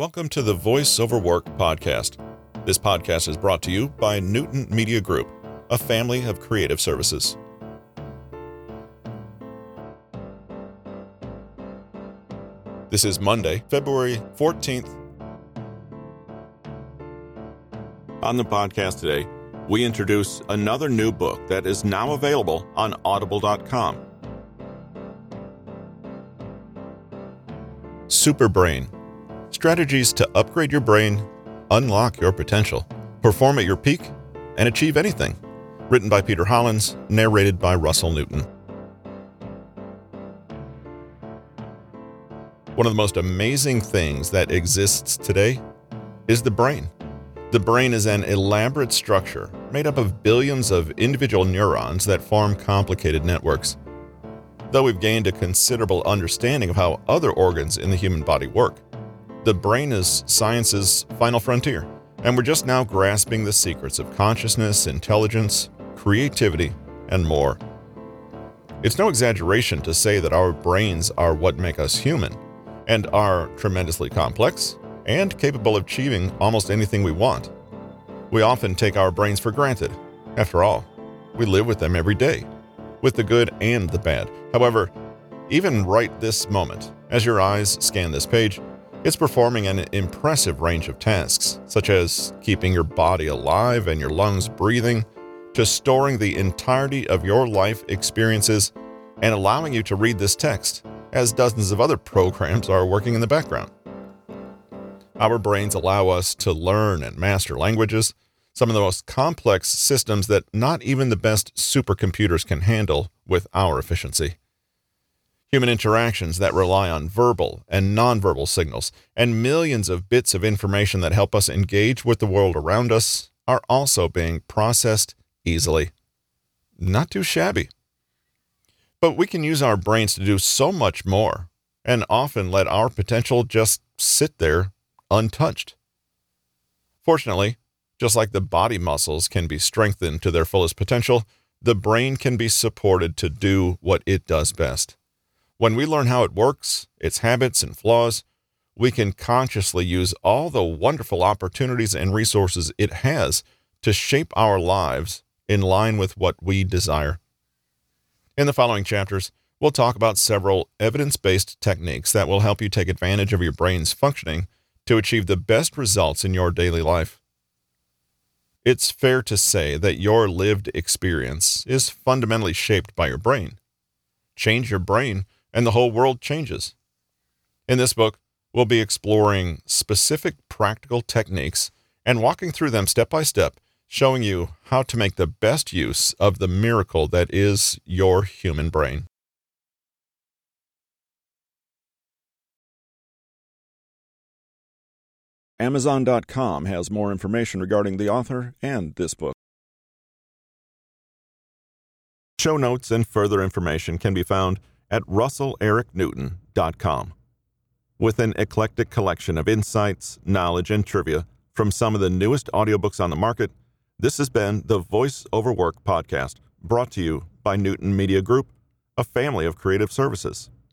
Welcome to the Voice Over Work podcast. This podcast is brought to you by Newton Media Group, a family of creative services. This is Monday, February 14th. On the podcast today, we introduce another new book that is now available on audible.com. Superbrain Strategies to upgrade your brain, unlock your potential, perform at your peak, and achieve anything. Written by Peter Hollins, narrated by Russell Newton. One of the most amazing things that exists today is the brain. The brain is an elaborate structure made up of billions of individual neurons that form complicated networks. Though we've gained a considerable understanding of how other organs in the human body work, the brain is science's final frontier, and we're just now grasping the secrets of consciousness, intelligence, creativity, and more. It's no exaggeration to say that our brains are what make us human, and are tremendously complex and capable of achieving almost anything we want. We often take our brains for granted. After all, we live with them every day, with the good and the bad. However, even right this moment, as your eyes scan this page, it's performing an impressive range of tasks, such as keeping your body alive and your lungs breathing, to storing the entirety of your life experiences and allowing you to read this text, as dozens of other programs are working in the background. Our brains allow us to learn and master languages, some of the most complex systems that not even the best supercomputers can handle with our efficiency. Human interactions that rely on verbal and nonverbal signals, and millions of bits of information that help us engage with the world around us are also being processed easily. Not too shabby. But we can use our brains to do so much more, and often let our potential just sit there untouched. Fortunately, just like the body muscles can be strengthened to their fullest potential, the brain can be supported to do what it does best. When we learn how it works, its habits and flaws, we can consciously use all the wonderful opportunities and resources it has to shape our lives in line with what we desire. In the following chapters, we'll talk about several evidence based techniques that will help you take advantage of your brain's functioning to achieve the best results in your daily life. It's fair to say that your lived experience is fundamentally shaped by your brain. Change your brain and the whole world changes. In this book, we'll be exploring specific practical techniques and walking through them step by step, showing you how to make the best use of the miracle that is your human brain. Amazon.com has more information regarding the author and this book. Show notes and further information can be found at russellericnewton.com. With an eclectic collection of insights, knowledge, and trivia from some of the newest audiobooks on the market, this has been the Voice Over Work podcast, brought to you by Newton Media Group, a family of creative services.